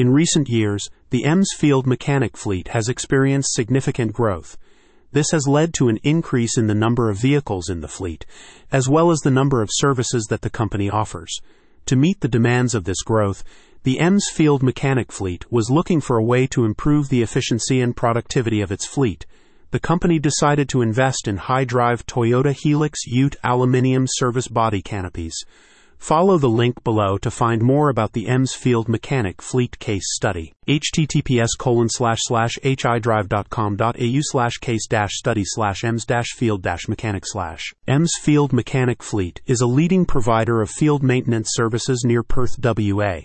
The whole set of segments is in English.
In recent years, the EMS field mechanic fleet has experienced significant growth. This has led to an increase in the number of vehicles in the fleet, as well as the number of services that the company offers. To meet the demands of this growth, the EMS field mechanic fleet was looking for a way to improve the efficiency and productivity of its fleet. The company decided to invest in Hidrive Toyota Hilux Ute aluminum service body canopies. Follow the link below to find more about the EMS Field Mechanic Fleet Case Study. https colon hidrive.com.au slash case study slash EMS field mechanic slash. EMS Field Mechanic Fleet is a leading provider of field maintenance services near Perth, WA.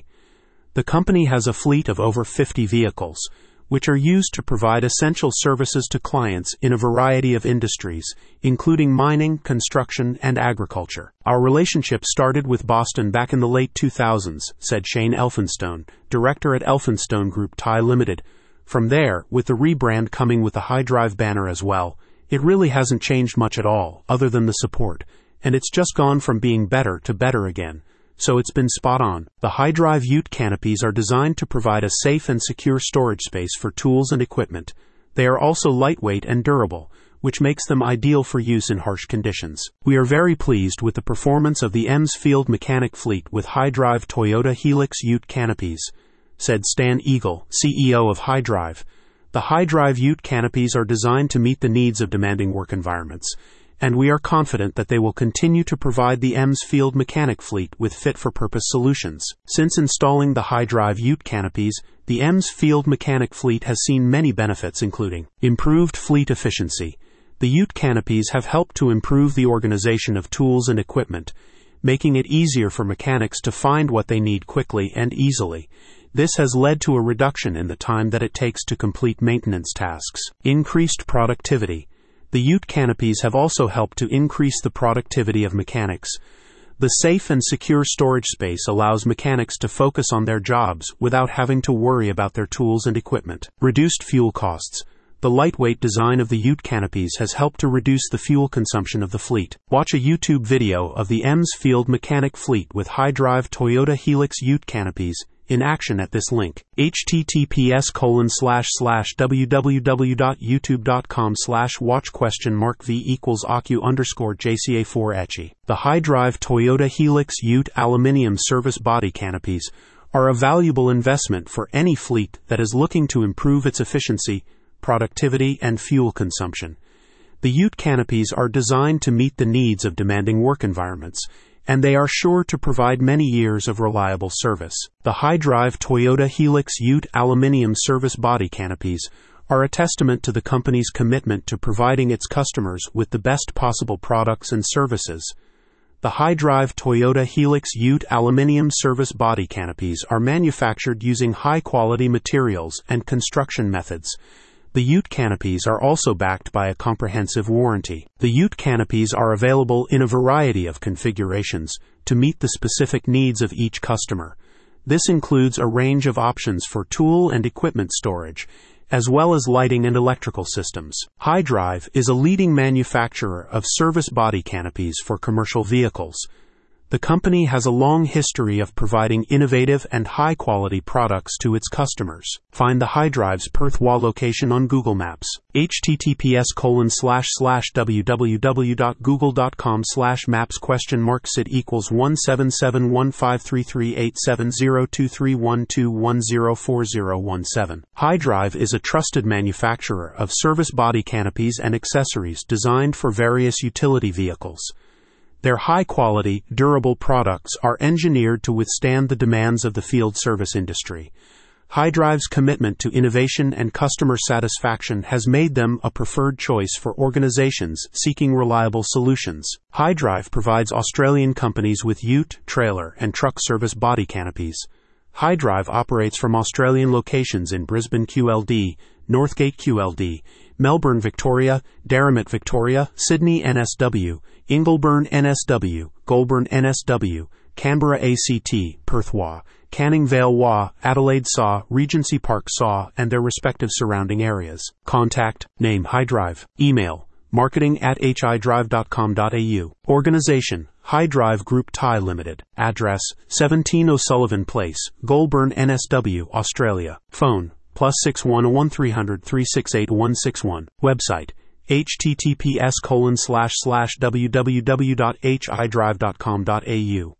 The company has a fleet of over 50 vehicles which are used to provide essential services to clients in a variety of industries, including mining, construction, and agriculture. Our relationship started with Bosston back in the late 2000s, said Shane Elphinstone, director at Elphinstone Group Thai Limited. From there, with the rebrand coming with the Hidrive banner as well, it really hasn't changed much at all, other than the support, and it's just gone from being better to better again so it's been spot on. The Hidrive ute canopies are designed to provide a safe and secure storage space for tools and equipment. They are also lightweight and durable, which makes them ideal for use in harsh conditions. We are very pleased with the performance of the EMS field mechanic fleet with Hidrive Toyota Hilux ute canopies, said Stan Eagle, CEO of Hidrive. The Hidrive ute canopies are designed to meet the needs of demanding work environments and we are confident that they will continue to provide the EMS field mechanic fleet with fit for purpose solutions. Since installing the Hidrive ute canopies, the EMS field mechanic fleet has seen many benefits, including improved fleet efficiency. The ute canopies have helped to improve the organization of tools and equipment, making it easier for mechanics to find what they need quickly and easily. This has led to a reduction in the time that it takes to complete maintenance tasks. Increased productivity. The Ute canopies have also helped to increase the productivity of mechanics. The safe and secure storage space allows mechanics to focus on their jobs without having to worry about their tools and equipment. Reduced fuel costs. The lightweight design of the Ute canopies has helped to reduce the fuel consumption of the fleet. Watch a YouTube video of the EMS Field Mechanic Fleet with Hidrive Toyota Hilux Ute canopies in action at this link https colon slash slash www.youtube.com slash watch question mark v equals acu underscore jca4 etchy the Hidrive toyota Hilux ute aluminium service body canopies are a valuable investment for any fleet that is looking to improve its efficiency productivity and fuel consumption. The ute canopies are designed to meet the needs of demanding work environments and they are sure to provide many years of reliable service. The Hidrive Toyota Hilux Ute aluminum service body canopies are a testament to the company's commitment to providing its customers with the best possible products and services. The Hidrive Toyota Hilux Ute aluminum service body canopies are manufactured using high quality materials and construction methods the Ute canopies are also backed by a comprehensive warranty. The Ute canopies are available in a variety of configurations to meet the specific needs of each customer. This includes a range of options for tool and equipment storage, as well as lighting and electrical systems. Hidrive is a leading manufacturer of service body canopies for commercial vehicles. The company has a long history of providing innovative and high quality products to its customers. Find the Hidrive's Perth Wall location on Google Maps. https colon slash slash www.google.com slash maps question mark sit equals 177153387023121040017. Hidrive is a trusted manufacturer of service body canopies and accessories designed for various utility vehicles. Their high quality, durable products are engineered to withstand the demands of the field service industry. Hidrive's commitment to innovation and customer satisfaction has made them a preferred choice for organizations seeking reliable solutions. Hidrive provides Australian companies with ute, trailer, and truck service body canopies. Hidrive operates from Australian locations in Brisbane QLD, Northgate QLD, Melbourne Victoria, Derrimut Victoria, Sydney NSW, Ingleburn NSW, Goulburn NSW, Canberra ACT, Perth WA, Canning Vale WA, Adelaide SAW, Regency Park SAW, and their respective surrounding areas. Contact, name Hidrive, email, Marketing at hidrive.com.au. Organization Hidrive Group Thai Limited. Address 17 O'Sullivan Place, Goulburn, NSW, Australia. Phone plus 611300 368 161. Website https colon slash slash www.hidrive.com.au